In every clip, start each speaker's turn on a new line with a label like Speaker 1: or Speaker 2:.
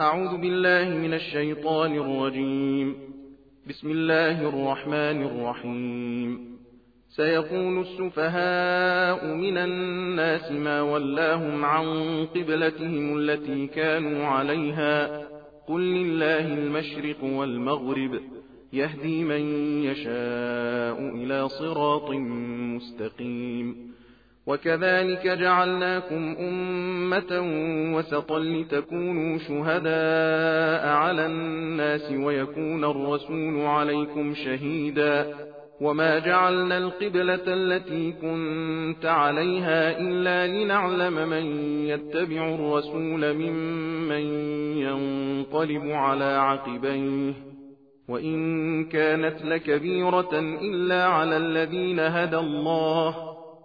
Speaker 1: أعوذ بالله من الشيطان الرجيم بسم الله الرحمن الرحيم سيقول السفهاء من الناس ما ولاهم عن قبلتهم التي كانوا عليها قل لله المشرق والمغرب يهدي من يشاء إلى صراط مستقيم وكذلك جعلناكم أمة وسطا لتكونوا شهداء على الناس ويكون الرسول عليكم شهيدا وما جعلنا القبلة التي كنت عليها إلا لنعلم من يتبع الرسول ممن ينقلب على عقبيه وإن كانت لكبيرة إلا على الذين هدى الله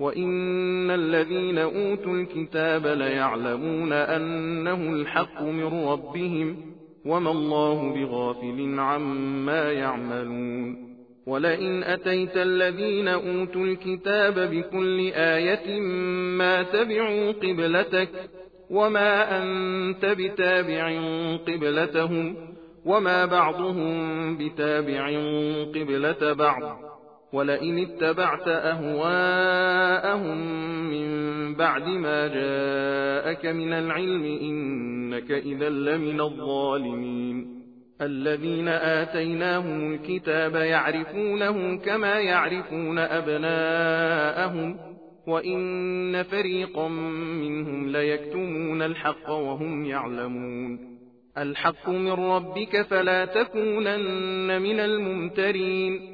Speaker 1: وَإِنَّ الَّذِينَ أُوتُوا الْكِتَابَ لَيَعْلَمُونَ أَنَّهُ الْحَقُّ مِنْ رَبِّهِمْ وَمَا اللَّهُ بِغَافِلٍ عَمَّا يَعْمَلُونَ وَلَئِنْ أَتَيْتَ الَّذِينَ أُوتُوا الْكِتَابَ بِكُلِّ آيَةٍ مَا تَبِعُوا قِبْلَتَكَ وَمَا أَنْتَ بِتَابِعٍ قِبْلَتَهُمْ وَمَا بَعْضُهُمْ بِتَابِعٍ قِبْلَةَ بَعْضٍ ولئن اتبعت أهواءهم من بعد ما جاءك من العلم إنك إذا لمن الظالمين الذين آتيناهم الكتاب يعرفونه كما يعرفون أبناءهم وإن فريقا منهم ليكتمون الحق وهم يعلمون الحق من ربك فلا تكونن من الممترين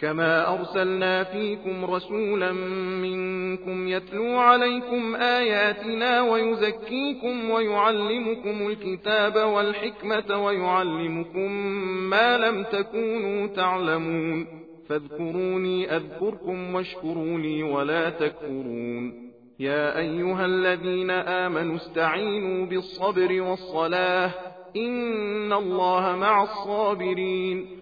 Speaker 1: كما أرسلنا فيكم رسولا منكم يتلو عليكم آياتنا ويزكيكم ويعلمكم الكتاب والحكمة ويعلمكم ما لم تكونوا تعلمون فاذكروني أذكركم واشكروني ولا تكفرون يا أيها الذين آمنوا استعينوا بالصبر والصلاة إن الله مع الصابرين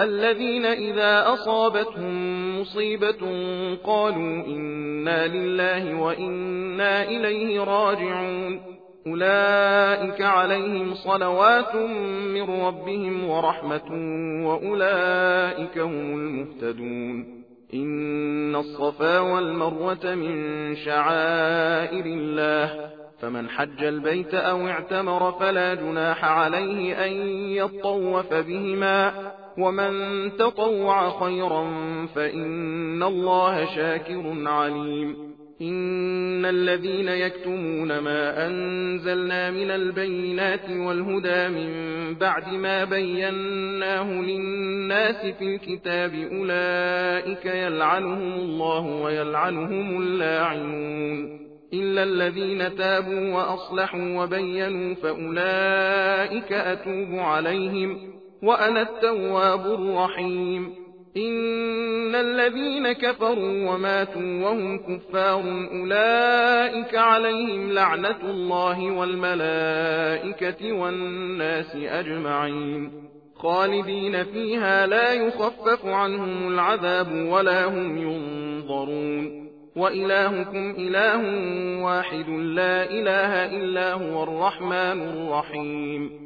Speaker 1: الذين إذا أصابتهم مصيبة قالوا إنا لله وإنا إليه راجعون أولئك عليهم صلوات من ربهم ورحمة وأولئك هم المهتدون إن الصفا والمروة من شعائر الله فمن حج البيت أو اعتمر فلا جناح عليه أن يطوف بهما ومن تطوع خيرا فإن الله شاكر عليم إن الذين يكتمون ما أنزلنا من البينات والهدى من بعد ما بيناه للناس في الكتاب أولئك يلعنهم الله ويلعنهم اللاعنون إلا الذين تابوا وأصلحوا وبينوا فأولئك أتوب عليهم وأنا التواب الرحيم إن الذين كفروا وماتوا وهم كفار أولئك عليهم لعنة الله والملائكة والناس أجمعين خالدين فيها لا يخفف عنهم العذاب ولا هم ينظرون وإلهكم إله واحد لا إله إلا هو الرحمن الرحيم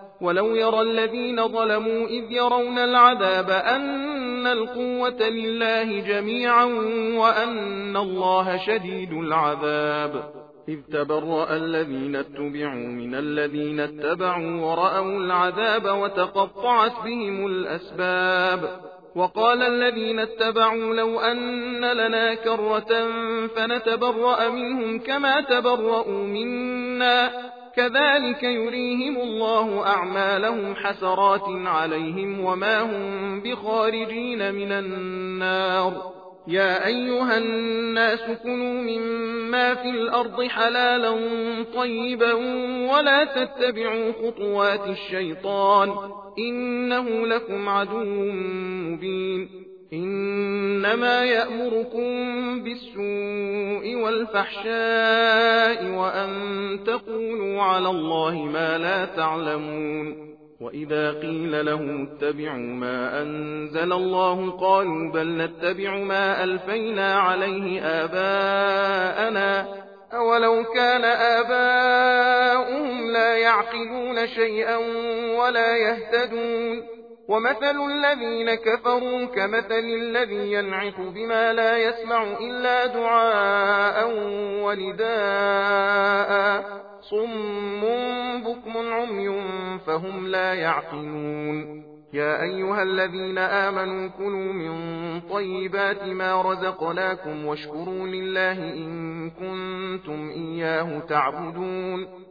Speaker 1: ولو يرى الذين ظلموا إذ يرون العذاب أن القوة لله جميعا وأن الله شديد العذاب إذ تبرأ الذين اتبعوا من الذين اتبعوا ورأوا العذاب وتقطعت بهم الأسباب وقال الذين اتبعوا لو أن لنا كرة فنتبرأ منهم كما تبرأوا منا كذلك يريهم الله أعمالهم حسرات عليهم وما هم بخارجين من النار يا أيها الناس كنوا مما في الأرض حلالا طيبا ولا تتبعوا خطوات الشيطان إنه لكم عدو مبين إنما يأمركم بالسوء والفحشاء وأن تقولوا على الله ما لا تعلمون وإذا قيل لهم اتبعوا ما أنزل الله قالوا بل نتبع ما ألفينا عليه آباءنا أولو كان آباؤهم لا يعقلون شيئا ولا يهتدون ومثل الذين كفروا كمثل الذي ينعق بما لا يسمع إلا دعاء ونداء صم بكم عمي فهم لا يعقلون يا أيها الذين آمنوا كلوا من طيبات ما رزقناكم واشكروا لله إن كنتم إياه تعبدون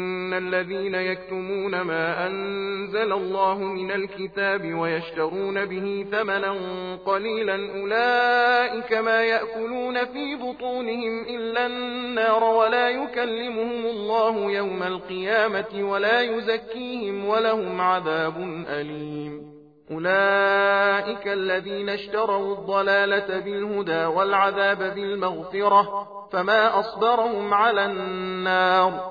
Speaker 1: أن الذين يكتمون ما أنزل الله من الكتاب ويشترون به ثمنا قليلا أولئك ما يأكلون في بطونهم إلا النار ولا يكلمهم الله يوم القيامة ولا يزكيهم ولهم عذاب أليم أولئك الذين اشتروا الضلالة بالهدى والعذاب بالمغفرة فما أصبرهم على النار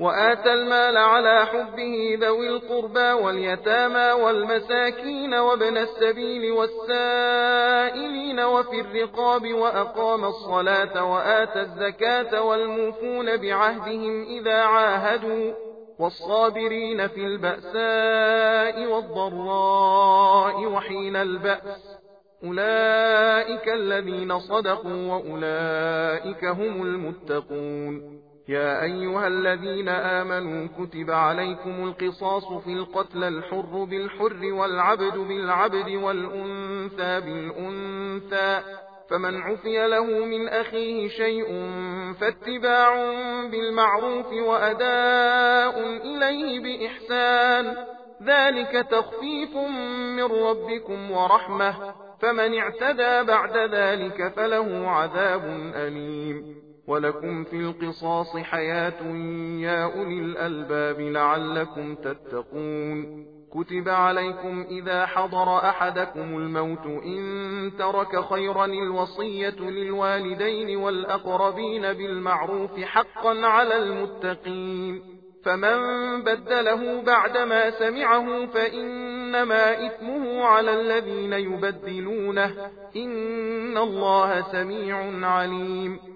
Speaker 1: وآتى المال على حبه ذوي القربى واليتامى والمساكين وابن السبيل والسائلين وفي الرقاب وأقام الصلاة وآتى الزكاة والموفون بعهدهم إذا عاهدوا والصابرين في البأساء والضراء وحين البأس أولئك الذين صدقوا وأولئك هم المتقون يا أيها الذين آمنوا كتب عليكم القصاص في القتل الحر بالحر والعبد بالعبد والأنثى بالأنثى فمن عفي له من أخيه شيء فاتباع بالمعروف وأداء إليه بإحسان ذلك تخفيف من ربكم ورحمة فمن اعتدى بعد ذلك فله عذاب أليم ولكم في القصاص حياة يا أولي الألباب لعلكم تتقون كتب عليكم إذا حضر أحدكم الموت إن ترك خيرا الوصية للوالدين والأقربين بالمعروف حقا على المتقين فمن بدله بعدما سمعه فإنما إثمه على الذين يبدلونه إن الله سميع عليم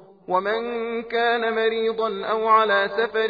Speaker 1: ومن كان مريضا أو على سفر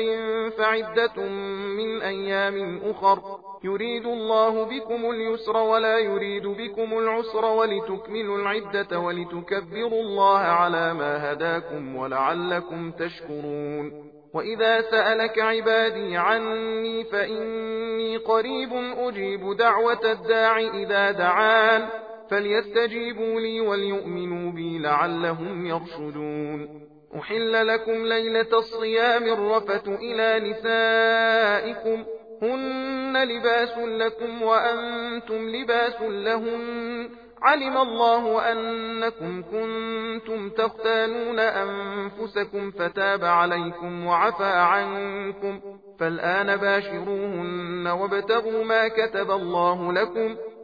Speaker 1: فعدة من أيام أخر يريد الله بكم اليسر ولا يريد بكم العسر ولتكملوا العدة ولتكبروا الله على ما هداكم ولعلكم تشكرون وإذا سألك عبادي عني فإني قريب أجيب دعوة الداع إذا دعان فليستجيبوا لي وليؤمنوا بي لعلهم يرشدون أحل لكم ليلة الصيام الرفة إلى نسائكم هن لباس لكم وأنتم لباس لهن علم الله أنكم كنتم تختانون أنفسكم فتاب عليكم وعفى عنكم فالآن باشروهن وابتغوا ما كتب الله لكم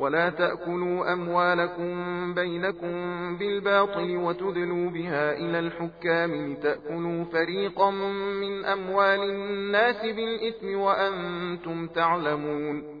Speaker 1: ولا تأكلوا أموالكم بينكم بالباطل وتدلوا بها إلى الحكام لتأكلوا فريقا من أموال الناس بالإثم وأنتم تعلمون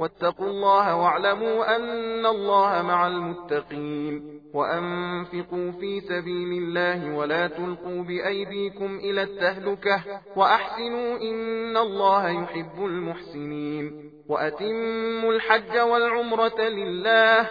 Speaker 1: واتقوا الله واعلموا أن الله مع المتقين وأنفقوا في سبيل الله ولا تلقوا بأيديكم إلى التهلكة وأحسنوا إن الله يحب المحسنين وأتموا الحج والعمرة لله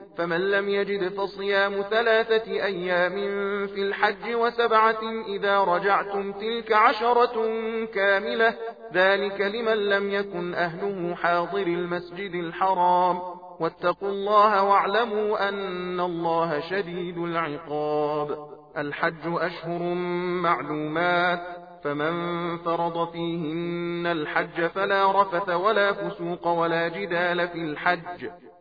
Speaker 1: فمن لم يجد فصيام ثلاثة أيام في الحج وسبعة إذا رجعتم تلك عشرة كاملة ذلك لمن لم يكن أهله حاضر المسجد الحرام واتقوا الله واعلموا أن الله شديد العقاب الحج أشهر معلومات فمن فرض فيهن الحج فلا رفث ولا فسوق ولا جدال في الحج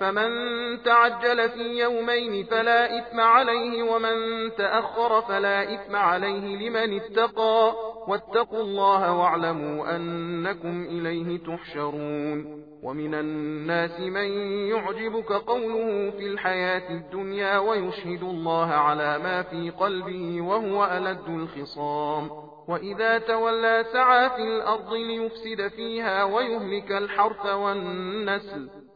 Speaker 1: فمن تعجل في يومين فلا إثم عليه ومن تأخر فلا إثم عليه لمن اتقى واتقوا الله واعلموا أنكم إليه تحشرون ومن الناس من يعجبك قوله في الحياة الدنيا ويشهد الله على ما في قلبه وهو ألد الخصام وإذا تولى سعى في الأرض ليفسد فيها ويهلك الحرث والنسل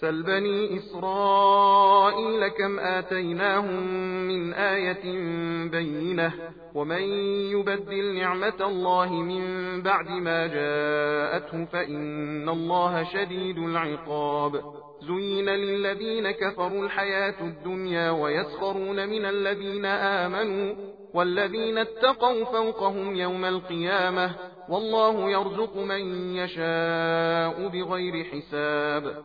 Speaker 1: سل بني إسرائيل كم آتيناهم من آية بينة ومن يبدل نعمة الله من بعد ما جاءته فإن الله شديد العقاب زين للذين كفروا الحياة الدنيا ويسخرون من الذين آمنوا والذين اتقوا فوقهم يوم القيامة والله يرزق من يشاء بغير حساب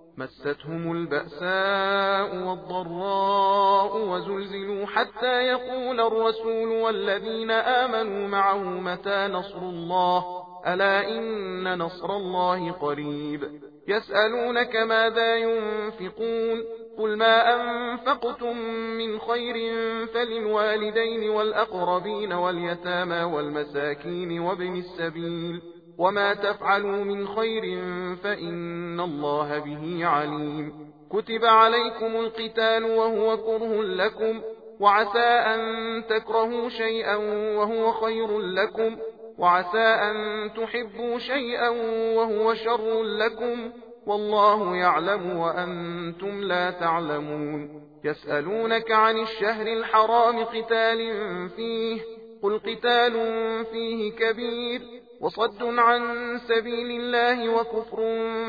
Speaker 1: مستهم البأساء والضراء وزلزلوا حتى يقول الرسول والذين آمنوا معه متى نصر الله ألا إن نصر الله قريب يسألونك ماذا ينفقون قل ما أنفقتم من خير فللوالدين والأقربين واليتامى والمساكين وابن السبيل وما تفعلوا من خير فإن الله به عليم كتب عليكم القتال وهو كره لكم وعسى أن تكرهوا شيئا وهو خير لكم وعسى أن تحبوا شيئا وهو شر لكم والله يعلم وأنتم لا تعلمون يسألونك عن الشهر الحرام قتال فيه قل قتال فيه كبير وصد عن سبيل الله وكفر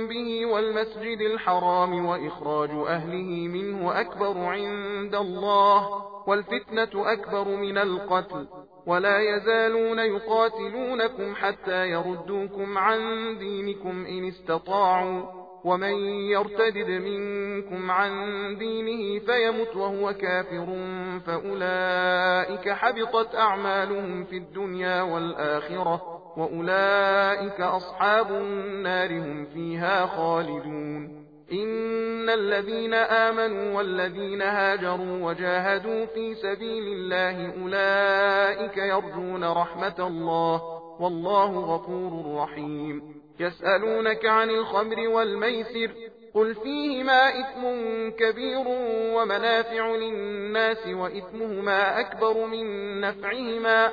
Speaker 1: به والمسجد الحرام وإخراج أهله منه أكبر عند الله والفتنة أكبر من القتل ولا يزالون يقاتلونكم حتى يردوكم عن دينكم إن استطاعوا ومن يرتدد منكم عن دينه فيمت وهو كافر فأولئك حبطت أعمالهم في الدنيا والآخرة وأولئك أصحاب النار هم فيها خالدون إن الذين آمنوا والذين هاجروا وجاهدوا في سبيل الله أولئك يرجون رحمة الله والله غفور رحيم يسألونك عن الخمر والميسر قل فيهما إثم كبير ومنافع للناس وإثمهما أكبر من نفعهما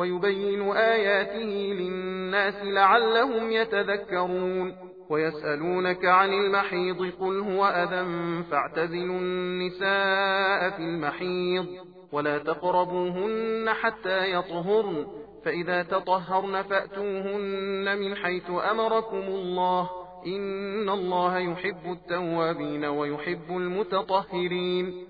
Speaker 1: ويبين آياته للناس لعلهم يتذكرون ويسألونك عن المحيض قل هو أذى فاعتزلوا النساء في المحيض ولا تقربوهن حتى يطهرن فإذا تطهرن فأتوهن من حيث أمركم الله إن الله يحب التوابين ويحب المتطهرين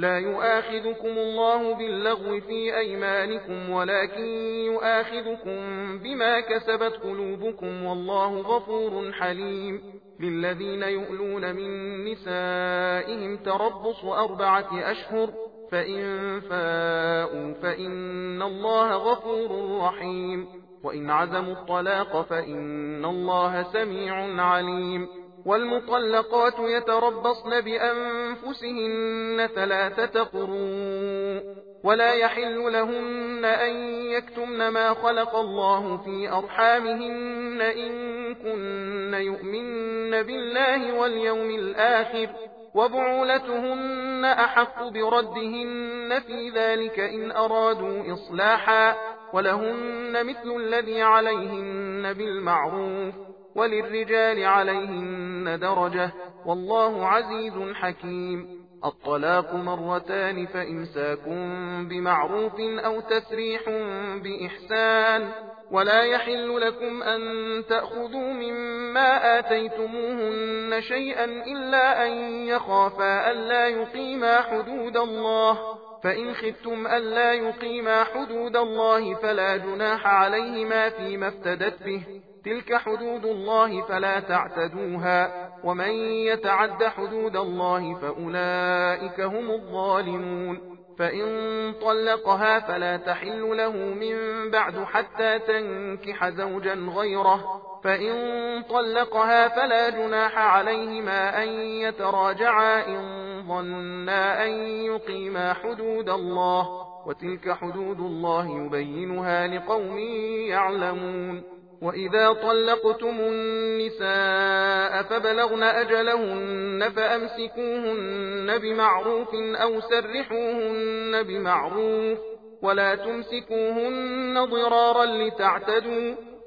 Speaker 1: لا يؤاخذكم الله باللغو في أيمانكم ولكن يؤاخذكم بما كسبت قلوبكم والله غفور حليم للذين يؤلون من نسائهم تربص أربعة أشهر فإن فاءوا فإن الله غفور رحيم وإن عزموا الطلاق فإن الله سميع عليم والمطلقات يتربصن بأنفسهن ثلاثة قروء ولا يحل لهن أن يكتمن ما خلق الله في أرحامهن إن كن يؤمن بالله واليوم الآخر وبعولتهن أحق بردهن في ذلك إن أرادوا إصلاحا ولهن مثل الذي عليهن بالمعروف وللرجال عليهن درجة والله عزيز حكيم الطلاق مرتان فإمساك بمعروف أو تسريح بإحسان ولا يحل لكم أن تأخذوا مما آتيتموهن شيئا إلا أن يخافا ألا يقيما حدود الله فإن خفتم ألا يقيما حدود الله فلا جناح عليهما فيما افتدت به تلك حدود الله فلا تعتدوها ومن يتعد حدود الله فأولئك هم الظالمون فإن طلقها فلا تحل له من بعد حتى تنكح زوجا غيره فإن طلقها فلا جناح عليهما أن يتراجعا إن ظنا أن يقيما حدود الله وتلك حدود الله يبينها لقوم يعلمون وإذا طلقتم النساء فبلغن أجلهن فأمسكوهن بمعروف أو سرحوهن بمعروف ولا تمسكوهن ضرارا لتعتدوا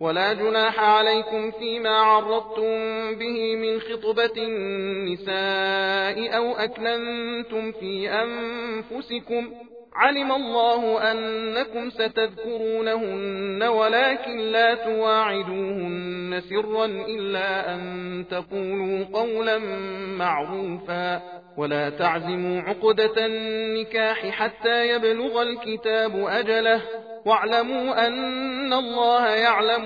Speaker 1: ولا جناح عليكم فيما عرضتم به من خطبة النساء أو أكلنتم في أنفسكم علم الله أنكم ستذكرونهن ولكن لا تواعدوهن سرا إلا أن تقولوا قولا معروفا ولا تعزموا عقدة النكاح حتى يبلغ الكتاب أجله واعلموا أن الله يعلم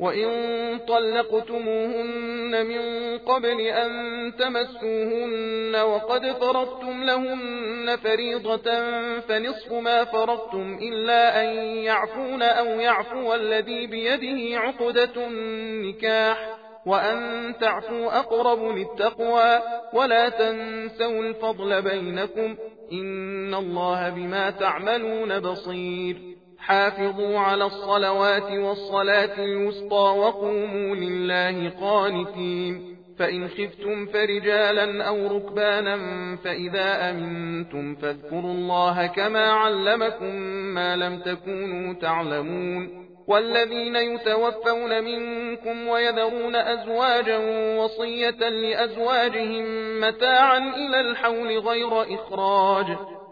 Speaker 1: وإن طلقتموهن من قبل أن تمسوهن وقد فرضتم لهن فريضة فنصف ما فرضتم إلا أن يعفون أو يعفو الذي بيده عقدة النكاح وأن تعفوا أقرب للتقوى ولا تنسوا الفضل بينكم إن الله بما تعملون بصير حافظوا على الصلوات والصلاة الوسطى وقوموا لله قانتين فإن خفتم فرجالا أو ركبانا فإذا أمنتم فاذكروا الله كما علمكم ما لم تكونوا تعلمون والذين يتوفون منكم ويذرون أزواجا وصية لأزواجهم متاعا إلى الحول غير إخراج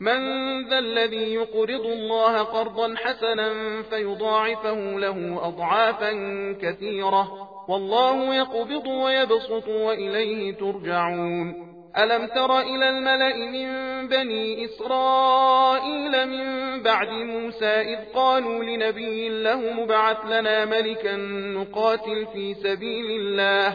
Speaker 1: من ذا الذي يقرض الله قرضا حسنا فيضاعفه له أضعافا كثيرة والله يقبض ويبسط وإليه ترجعون ألم تر إلى الملأ من بني إسرائيل من بعد موسى إذ قالوا لنبي له مبعث لنا ملكا نقاتل في سبيل الله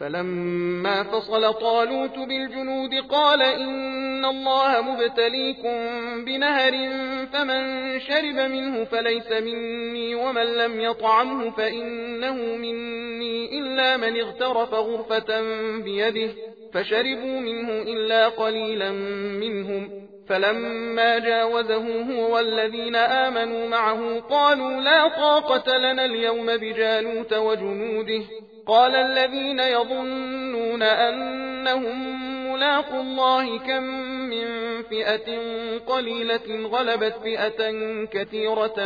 Speaker 1: فلما فصل طالوت بالجنود قال إن الله مبتليكم بنهر فمن شرب منه فليس مني ومن لم يطعمه فإنه مني إلا من اغترف غرفة بيده فشربوا منه إلا قليلا منهم فلما جاوزه هو والذين آمنوا معه قالوا لا طاقة لنا اليوم بجالوت وجنوده قال الذين يظنون أنهم ملاقوا الله كم من فئة قليلة غلبت فئة كثيرة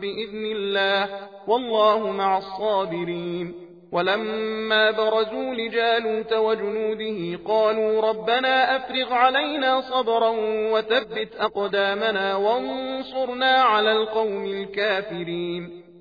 Speaker 1: بإذن الله والله مع الصابرين ولما برزوا لجالوت وجنوده قالوا ربنا أفرغ علينا صبرا وثبت أقدامنا وانصرنا على القوم الكافرين